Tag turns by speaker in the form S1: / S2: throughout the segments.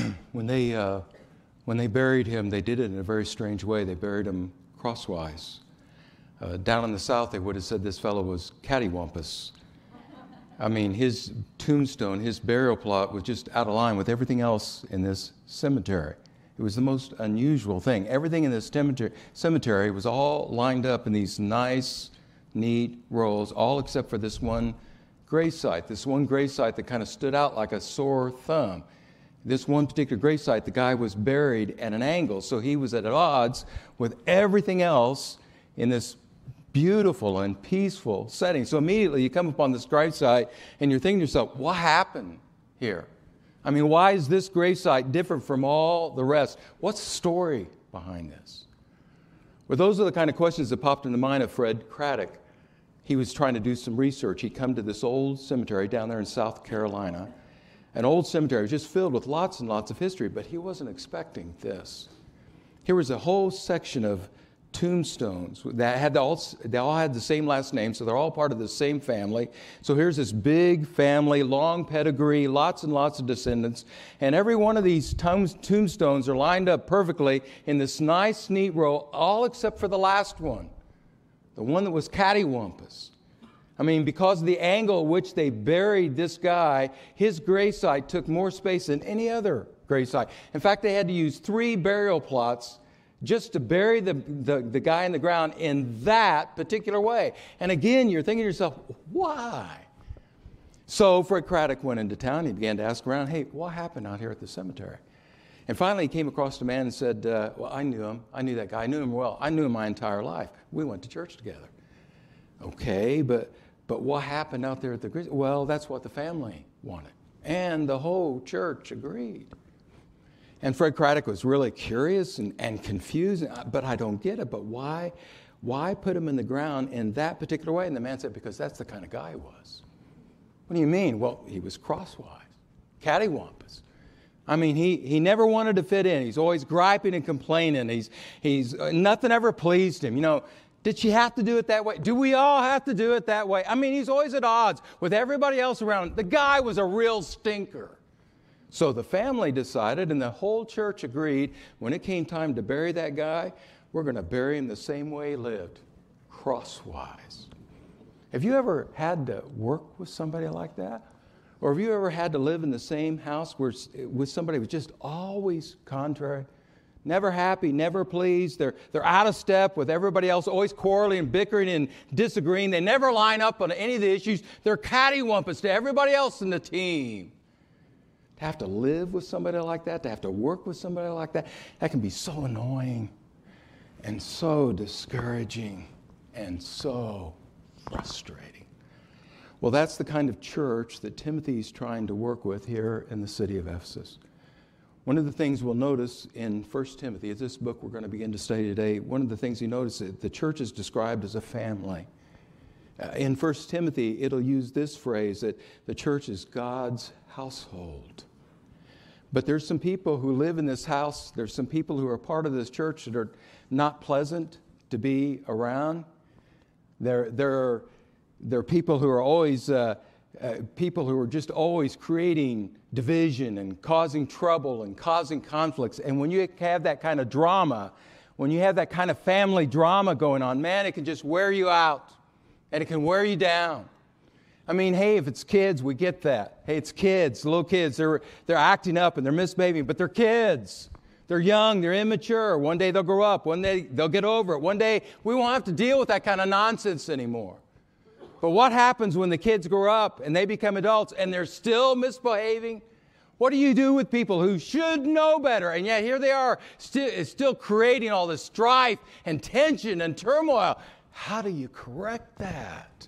S1: when they uh, when they buried him, they did it in a very strange way. They buried him crosswise. Uh, down in the south, they would have said this fellow was cattywampus. I mean, his tombstone, his burial plot was just out of line with everything else in this cemetery. It was the most unusual thing. Everything in this cemetery was all lined up in these nice, neat rows, all except for this one grave site, this one grave site that kind of stood out like a sore thumb. This one particular grave site, the guy was buried at an angle, so he was at odds with everything else in this beautiful and peaceful setting. So immediately you come upon this grave site and you're thinking to yourself, what happened here? I mean, why is this grave site different from all the rest? What's the story behind this? Well, those are the kind of questions that popped in the mind of Fred Craddock. He was trying to do some research. He'd come to this old cemetery down there in South Carolina, an old cemetery just filled with lots and lots of history, but he wasn't expecting this. Here was a whole section of tombstones that had all, they all had the same last name, so they're all part of the same family. So here's this big family, long pedigree, lots and lots of descendants, and every one of these tombstones are lined up perfectly in this nice, neat row, all except for the last one, the one that was cattywampus. I mean, because of the angle at which they buried this guy, his gravesite took more space than any other gravesite. In fact, they had to use three burial plots just to bury the, the, the, guy in the ground in that particular way. And again, you're thinking to yourself, why? So Fred Craddock went into town. He began to ask around, hey, what happened out here at the cemetery? And finally, he came across a man and said, uh, well, I knew him. I knew that guy. I knew him well. I knew him my entire life. We went to church together. Okay, but, but what happened out there at the... Well, that's what the family wanted. And the whole church agreed. And Fred Craddock was really curious and, and confused, but I don't get it. But why, why put him in the ground in that particular way? And the man said, because that's the kind of guy he was. What do you mean? Well, he was crosswise, cattywampus. I mean, he, he never wanted to fit in. He's always griping and complaining. He's, he's, uh, nothing ever pleased him. You know, did she have to do it that way? Do we all have to do it that way? I mean, he's always at odds with everybody else around. him. The guy was a real stinker. So the family decided, and the whole church agreed when it came time to bury that guy, we're going to bury him the same way he lived, crosswise. Have you ever had to work with somebody like that? Or have you ever had to live in the same house where, with somebody who was just always contrary? Never happy, never pleased. They're, they're out of step with everybody else, always quarreling and bickering and disagreeing. They never line up on any of the issues. They're cattywampus to everybody else in the team. To have to live with somebody like that, to have to work with somebody like that, that can be so annoying and so discouraging and so frustrating. Well, that's the kind of church that Timothy's trying to work with here in the city of Ephesus. One of the things we'll notice in 1 Timothy, is this book we're going to begin to study today, one of the things you notice is the church is described as a family. Uh, in 1 Timothy, it'll use this phrase that the church is God's household. But there's some people who live in this house, there's some people who are part of this church that are not pleasant to be around. There, there, are, there are people who are always, uh, uh, people who are just always creating division and causing trouble and causing conflicts. And when you have that kind of drama, when you have that kind of family drama going on, man, it can just wear you out and it can wear you down. I mean, hey, if it's kids, we get that. Hey, it's kids, little kids. They're, they're acting up and they're misbehaving, but they're kids. They're young, they're immature. One day they'll grow up, one day they'll get over it. One day we won't have to deal with that kind of nonsense anymore. But what happens when the kids grow up and they become adults and they're still misbehaving? What do you do with people who should know better and yet here they are, still, still creating all this strife and tension and turmoil? How do you correct that?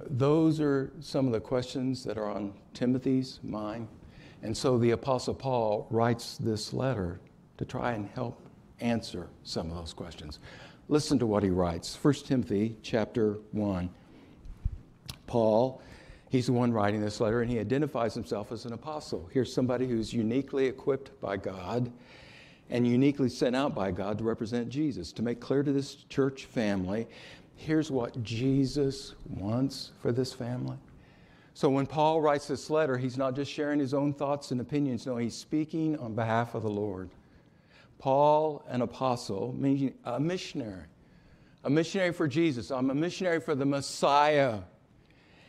S1: Those are some of the questions that are on Timothy's mind. And so the Apostle Paul writes this letter to try and help answer some of those questions. Listen to what he writes. 1 Timothy chapter 1. Paul, he's the one writing this letter, and he identifies himself as an apostle. Here's somebody who's uniquely equipped by God and uniquely sent out by God to represent Jesus, to make clear to this church family here's what Jesus wants for this family So when Paul writes this letter, he's not just sharing his own thoughts and opinions, no, he's speaking on behalf of the Lord. Paul, an apostle, meaning a missionary, a missionary for Jesus. I'm a missionary for the Messiah.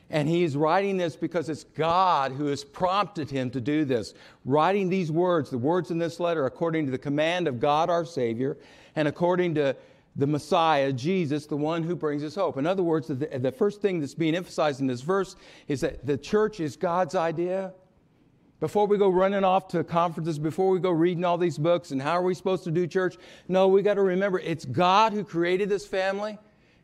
S1: And he's writing this because it's God who has prompted him to do this. Writing these words, the words in this letter, according to the command of God our Savior and according to the Messiah, Jesus, the one who brings us hope. In other words, the, the first thing that's being emphasized in this verse is that the church is God's idea. Before we go running off to conferences, before we go reading all these books and how are we supposed to do church, no, we got to remember it's God who created this family.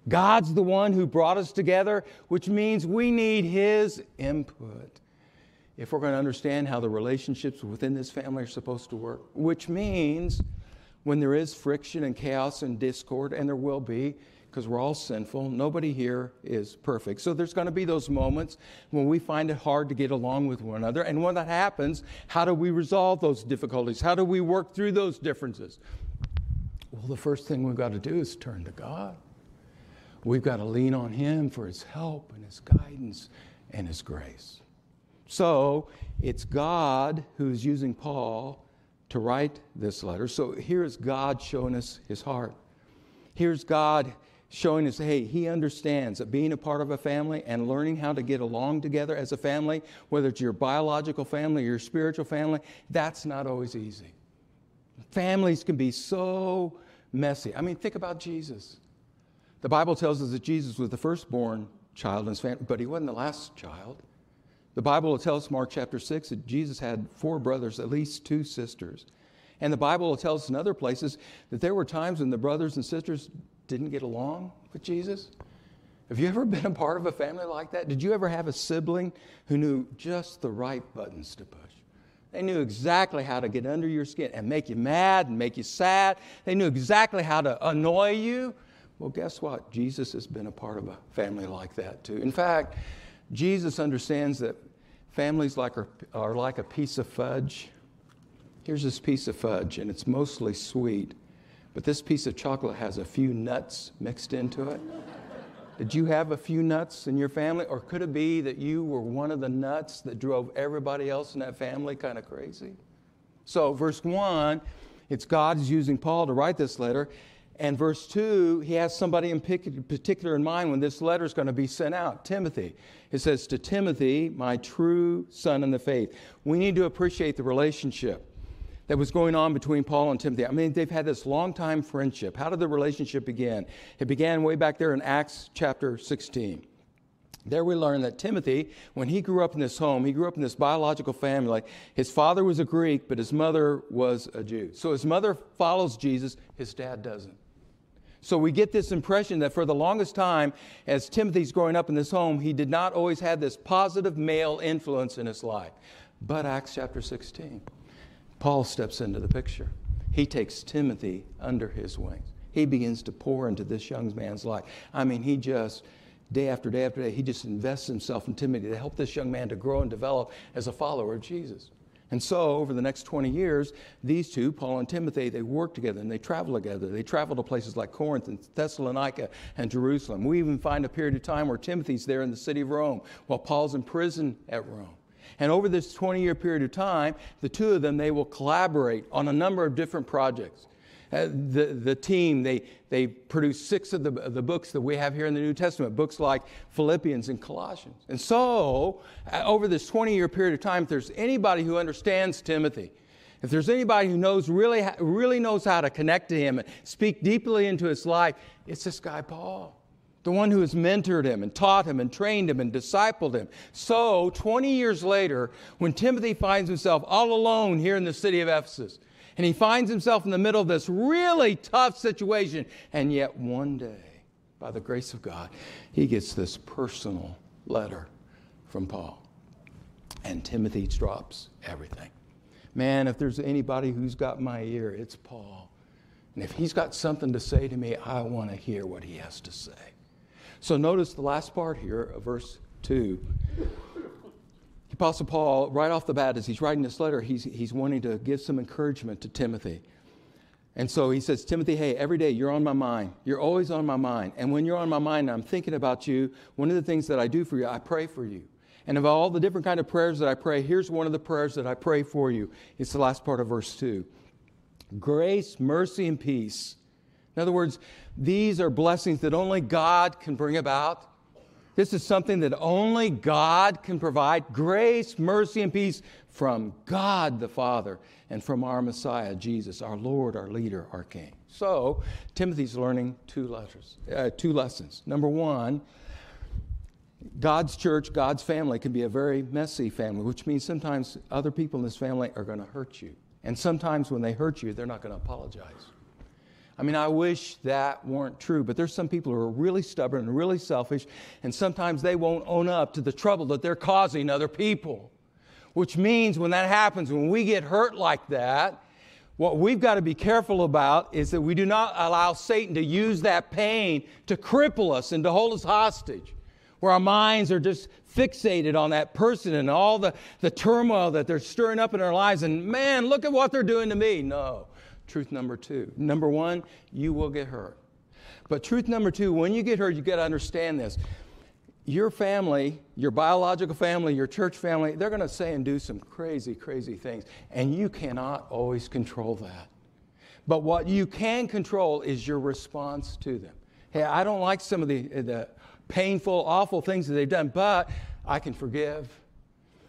S1: God's the one who brought us together, which means we need His input if we're going to understand how the relationships within this family are supposed to work, which means when there is friction and chaos and discord, and there will be, because we're all sinful. Nobody here is perfect. So there's going to be those moments when we find it hard to get along with one another. And when that happens, how do we resolve those difficulties? How do we work through those differences? Well, the first thing we've got to do is turn to God. We've got to lean on Him for His help and His guidance and His grace. So it's God who's using Paul to write this letter. So here's God showing us his heart. Here's God showing us, hey, he understands that being a part of a family and learning how to get along together as a family, whether it's your biological family or your spiritual family, that's not always easy. Families can be so messy. I mean, think about Jesus. The Bible tells us that Jesus was the firstborn child in his family, but he wasn't the last child. The Bible will tell us, Mark chapter 6, that Jesus had four brothers, at least two sisters. And the Bible will tell us in other places that there were times when the brothers and sisters didn't get along with Jesus. Have you ever been a part of a family like that? Did you ever have a sibling who knew just the right buttons to push? They knew exactly how to get under your skin and make you mad and make you sad. They knew exactly how to annoy you. Well, guess what? Jesus has been a part of a family like that too. In fact, Jesus understands that families like are, are like a piece of fudge. Here's this piece of fudge, and it's mostly sweet, but this piece of chocolate has a few nuts mixed into it. Did you have a few nuts in your family? Or could it be that you were one of the nuts that drove everybody else in that family kind of crazy? So, verse 1, it's God is using Paul to write this letter. And verse 2, he has somebody in particular in mind when this letter is going to be sent out Timothy. It says, To Timothy, my true son in the faith. We need to appreciate the relationship that was going on between Paul and Timothy. I mean, they've had this long time friendship. How did the relationship begin? It began way back there in Acts chapter 16. There we learn that Timothy, when he grew up in this home, he grew up in this biological family. His father was a Greek, but his mother was a Jew. So his mother follows Jesus, his dad doesn't. So we get this impression that for the longest time, as Timothy's growing up in this home, he did not always have this positive male influence in his life. But Acts chapter 16, Paul steps into the picture. He takes Timothy under his wings. He begins to pour into this young man's life. I mean, he just, day after day after day, he just invests himself in Timothy to help this young man to grow and develop as a follower of Jesus. And so, over the next 20 years, these two, Paul and Timothy, they work together and they travel together. They travel to places like Corinth and Thessalonica and Jerusalem. We even find a period of time where Timothy's there in the city of Rome while Paul's in prison at Rome. And over this 20 year period of time, the two of them, they will collaborate on a number of different projects. Uh, the, the team, they, they produced six of the, the books that we have here in the New Testament, books like Philippians and Colossians. And so, uh, over this 20 year period of time, if there's anybody who understands Timothy, if there's anybody who knows really, really knows how to connect to him and speak deeply into his life, it's this guy, Paul the one who has mentored him and taught him and trained him and discipled him. So, 20 years later, when Timothy finds himself all alone here in the city of Ephesus, and he finds himself in the middle of this really tough situation. And yet, one day, by the grace of God, he gets this personal letter from Paul. And Timothy drops everything. Man, if there's anybody who's got my ear, it's Paul. And if he's got something to say to me, I want to hear what he has to say. So notice the last part here of verse 2. Apostle Paul, right off the bat, as he's writing this letter, he's, he's wanting to give some encouragement to Timothy. And so he says, Timothy, hey, every day you're on my mind. You're always on my mind. And when you're on my mind I'm thinking about you, one of the things that I do for you, I pray for you. And of all the different kind of prayers that I pray, here's one of the prayers that I pray for you. It's the last part of verse 2. Grace, mercy, and peace. In other words, these are blessings that only God can bring about. This is something that only God can provide grace, mercy, and peace from God the Father and from our Messiah, Jesus, our Lord, our leader, our King. So, Timothy's learning two, letters, uh, two lessons. Number one, God's church, God's family can be a very messy family, which means sometimes other people in this family are going to hurt you. And sometimes when they hurt you, they're not going to apologize. I mean, I wish that weren't true, but there's some people who are really stubborn and really selfish, and sometimes they won't own up to the trouble that they're causing other people. Which means when that happens, when we get hurt like that, what we've got to be careful about is that we do not allow Satan to use that pain to cripple us and to hold us hostage, where our minds are just fixated on that person and all the, the turmoil that they're stirring up in our lives. And man, look at what they're doing to me. No. Truth number two. Number one, you will get hurt. But truth number two, when you get hurt, you got to understand this. Your family, your biological family, your church family, they're going to say and do some crazy, crazy things. And you cannot always control that. But what you can control is your response to them. Hey, I don't like some of the, the painful, awful things that they've done, but I can forgive.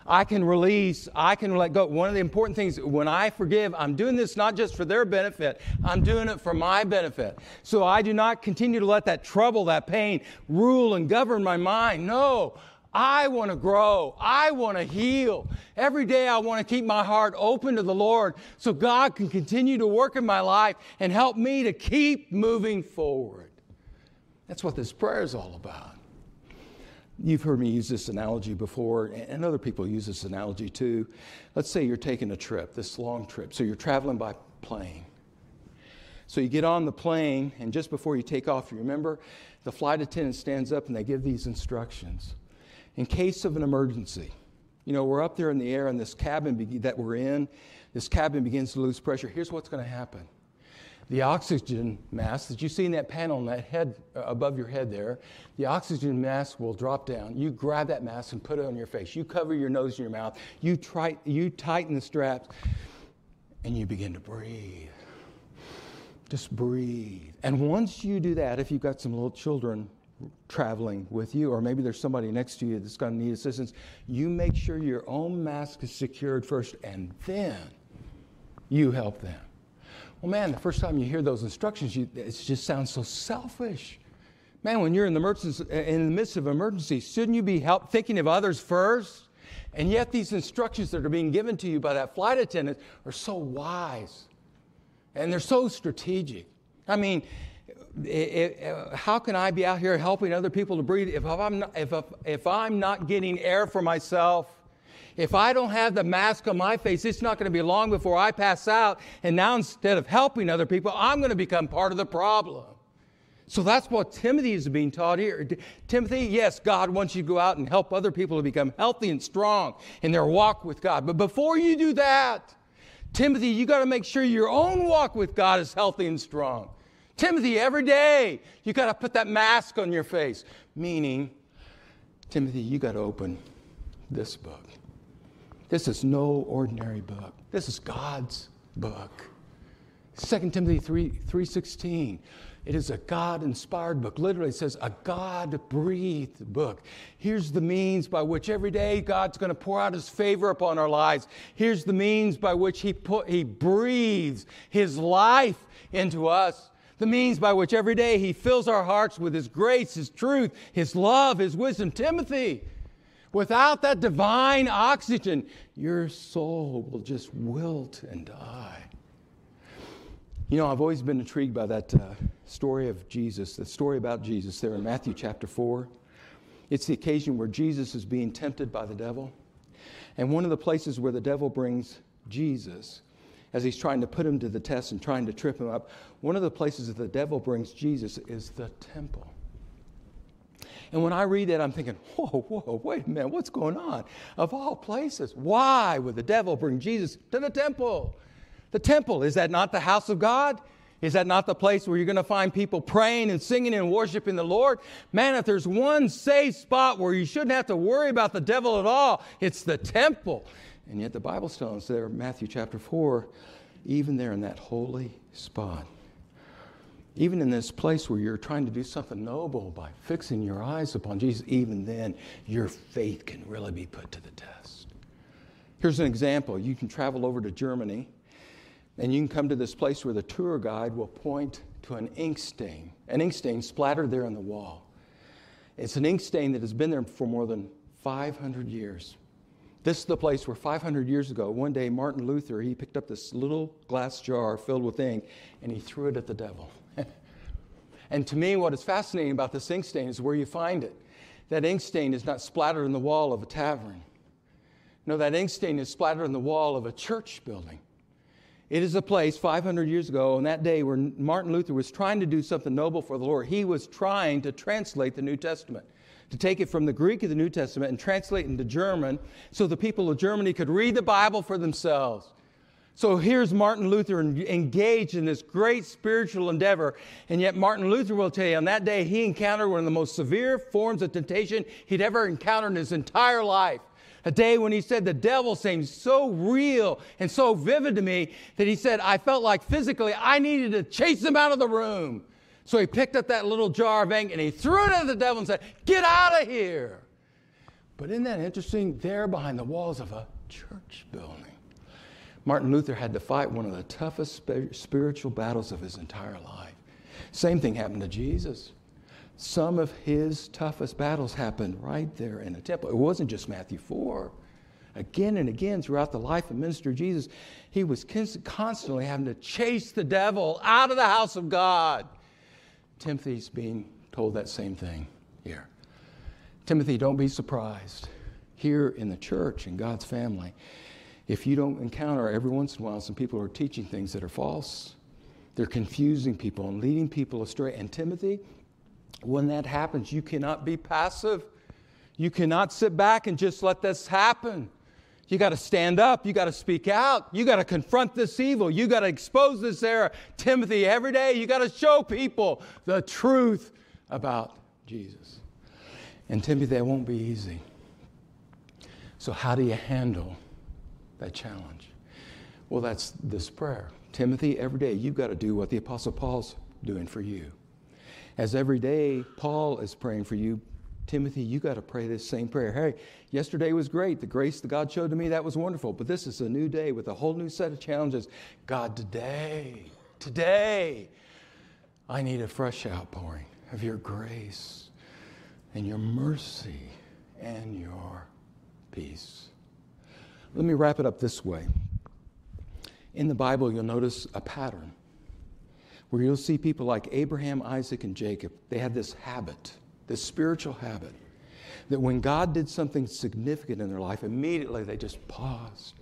S1: I can release, I can let go. One of the important things when I forgive, I'm doing this not just for their benefit, I'm doing it for my benefit. So I do not continue to let that trouble, that pain rule and govern my mind. No, I want to grow. I want to heal. Every day I want to keep my heart open to the Lord so God can continue to work in my life and help me to keep moving forward. That's what this prayer is all about. You've heard me use this analogy before, and other people use this analogy too. Let's say you're taking a trip, this long trip. So you're traveling by plane. So you get on the plane, and just before you take off, you remember the flight attendant stands up and they give these instructions. In case of an emergency, you know, we're up there in the air, and this cabin be- that we're in, this cabin begins to lose pressure. Here's what's going to happen the oxygen mask that you see in that panel on that head uh, above your head there, the oxygen mask will drop down. You grab that mask and put it on your face. You cover your nose and your mouth. You, try, you tighten the straps and you begin to breathe. Just breathe. And once you do that, if you've got some little children traveling with you, or maybe there's somebody next to you that's going to need assistance, you make sure your own mask is secured first and then you help them. Well, man, the first time you hear those instructions, you, it just sounds so selfish. Man, when you're in the, in the midst of emergency, shouldn't you be help, thinking of others first? And yet, these instructions that are being given to you by that flight attendant are so wise and they're so strategic. I mean, it, it, how can I be out here helping other people to breathe if I'm not, if, if I'm not getting air for myself? If I don't have the mask on my face, it's not going to be long before I pass out. And now instead of helping other people, I'm going to become part of the problem. So that's what Timothy is being taught here. Timothy, yes, God wants you to go out and help other people to become healthy and strong in their walk with God. But before you do that, Timothy, you got to make sure your own walk with God is healthy and strong. Timothy, every day, you got to put that mask on your face. Meaning, Timothy, you got to open this book. This is no ordinary book. This is God's book. 2 Timothy 3, 3.16. It is a God-inspired book. Literally, it says a God-breathed book. Here's the means by which every day God's going to pour out His favor upon our lives. Here's the means by which He, put, he breathes His life into us. The means by which every day He fills our hearts with His grace, His truth, His love, His wisdom. Timothy, Without that divine oxygen, your soul will just wilt and die. You know, I've always been intrigued by that uh, story of Jesus, the story about Jesus there in Matthew chapter 4. It's the occasion where Jesus is being tempted by the devil. And one of the places where the devil brings Jesus, as he's trying to put him to the test and trying to trip him up, one of the places that the devil brings Jesus is the temple. And when I read that, I'm thinking, whoa, whoa, wait a minute, what's going on? Of all places, why would the devil bring Jesus to the temple? The temple, is that not the house of God? Is that not the place where you're going to find people praying and singing and worshiping the Lord? Man, if there's one safe spot where you shouldn't have to worry about the devil at all, it's the temple. And yet the Bible's telling us there, Matthew chapter 4, even there in that holy spot, even in this place where you're trying to do something noble by fixing your eyes upon Jesus, even then, your faith can really be put to the test. Here's an example you can travel over to Germany and you can come to this place where the tour guide will point to an ink stain, an ink stain splattered there on the wall. It's an ink stain that has been there for more than 500 years. This is the place where 500 years ago, one day, Martin Luther, he picked up this little glass jar filled with ink and he threw it at the devil. And to me, what is fascinating about this ink stain is where you find it. That ink stain is not splattered on the wall of a tavern. No, that ink stain is splattered on the wall of a church building. It is a place 500 years ago, on that day, where Martin Luther was trying to do something noble for the Lord. He was trying to translate the New Testament, to take it from the Greek of the New Testament and translate it into German so the people of Germany could read the Bible for themselves. So here's Martin Luther engaged in this great spiritual endeavor. And yet, Martin Luther will tell you on that day, he encountered one of the most severe forms of temptation he'd ever encountered in his entire life a day when he said the devil seemed so real and so vivid to me that he said, I felt like physically I needed to chase him out of the room. So he picked up that little jar of ink and he threw it at the devil and said, Get out of here. But isn't that interesting? There behind the walls of a church building, Martin Luther had to fight one of the toughest spiritual battles of his entire life. Same thing happened to Jesus. Some of his toughest battles happened right there in the temple. It wasn't just Matthew 4. Again and again throughout the life of Minister Jesus, he was constantly having to chase the devil out of the house of God. Timothy's being told that same thing here. Timothy, don't be surprised. Here in the church, in God's family, if you don't encounter every once in a while some people who are teaching things that are false, they're confusing people and leading people astray. And Timothy, when that happens, you cannot be passive. You cannot sit back and just let this happen. You got to stand up. You got to speak out. You got to confront this evil. You got to expose this error. Timothy, every day you got to show people the truth about Jesus. And Timothy, that won't be easy. So, how do you handle that challenge? Well, that's this prayer. Timothy, every day you've got to do what the Apostle Paul's doing for you. As every day Paul is praying for you, Timothy, you got to pray this same prayer. Hey, yesterday was great. The grace that God showed to me, that was wonderful. But this is a new day with a whole new set of challenges. God, today, today, I need a fresh outpouring of your grace and your mercy and your peace. Let me wrap it up this way. In the Bible, you'll notice a pattern where you'll see people like Abraham, Isaac, and Jacob. They had this habit, this spiritual habit, that when God did something significant in their life, immediately they just paused.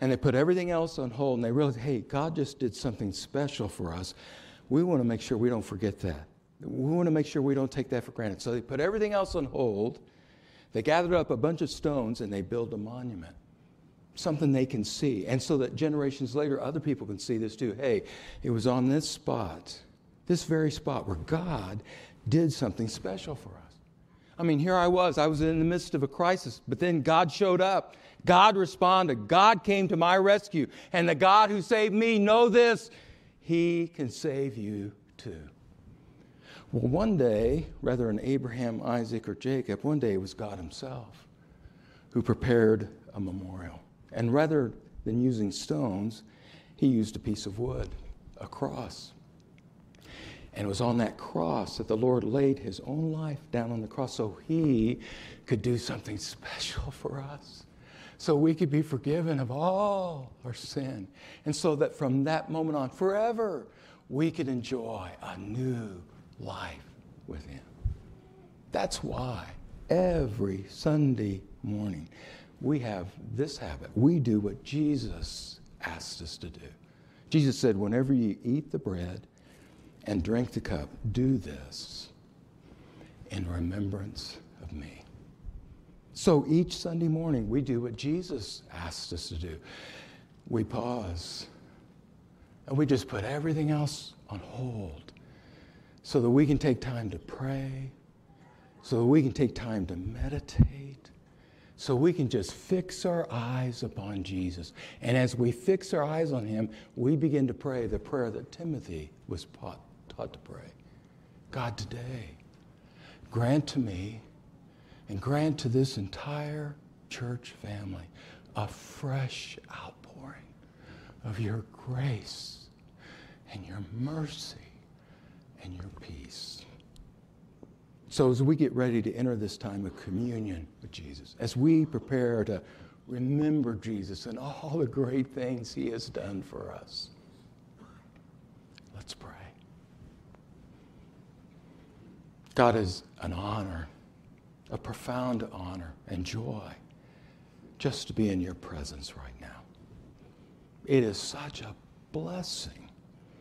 S1: And they put everything else on hold and they realized, hey, God just did something special for us. We want to make sure we don't forget that. We want to make sure we don't take that for granted. So they put everything else on hold. They gathered up a bunch of stones and they built a monument something they can see. And so that generations later, other people can see this too. Hey, it was on this spot, this very spot, where God did something special for us. I mean, here I was. I was in the midst of a crisis, but then God showed up. God responded. God came to my rescue. And the God who saved me, know this, He can save you too. Well, one day, rather than Abraham, Isaac, or Jacob, one day it was God Himself who prepared a memorial. And rather than using stones, he used a piece of wood, a cross. And it was on that cross that the Lord laid his own life down on the cross so he could do something special for us. So we could be forgiven of all our sin. And so that from that moment on, forever, we could enjoy a new life with him. That's why every Sunday morning we have this habit. We do what Jesus asked us to do. Jesus said, Whenever you eat the bread and drink the cup, do this in remembrance of me. So each Sunday morning, we do what Jesus asked us to do. We pause And we just put everything else on hold so that we can take time to pray, so that we can take time to meditate, so we can just fix our eyes upon Jesus. And as we fix our eyes on Him, we begin to pray the prayer that Timothy was taught, to pray God, today, grant to me and grant to this entire church family a fresh outpouring of your grace and your mercy and your peace. So, as we get ready to enter this time of communion with Jesus, as we prepare to remember Jesus and all the great things he has done for us, let's pray. God is an honor, a profound honor and joy just to be in your presence right now. It is such a blessing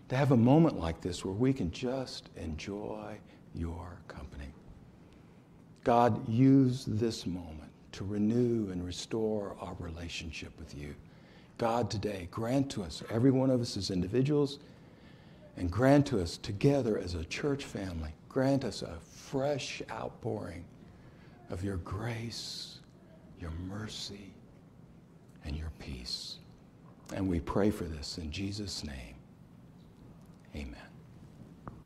S1: to have a moment like this where we can just enjoy your company. God, use this moment to renew and restore our relationship with you. God, today, grant to us, every one of us as individuals, and grant to us together as a church family, grant us a fresh outpouring of your grace, your mercy, and your peace. And we pray for this in Jesus' name. Amen.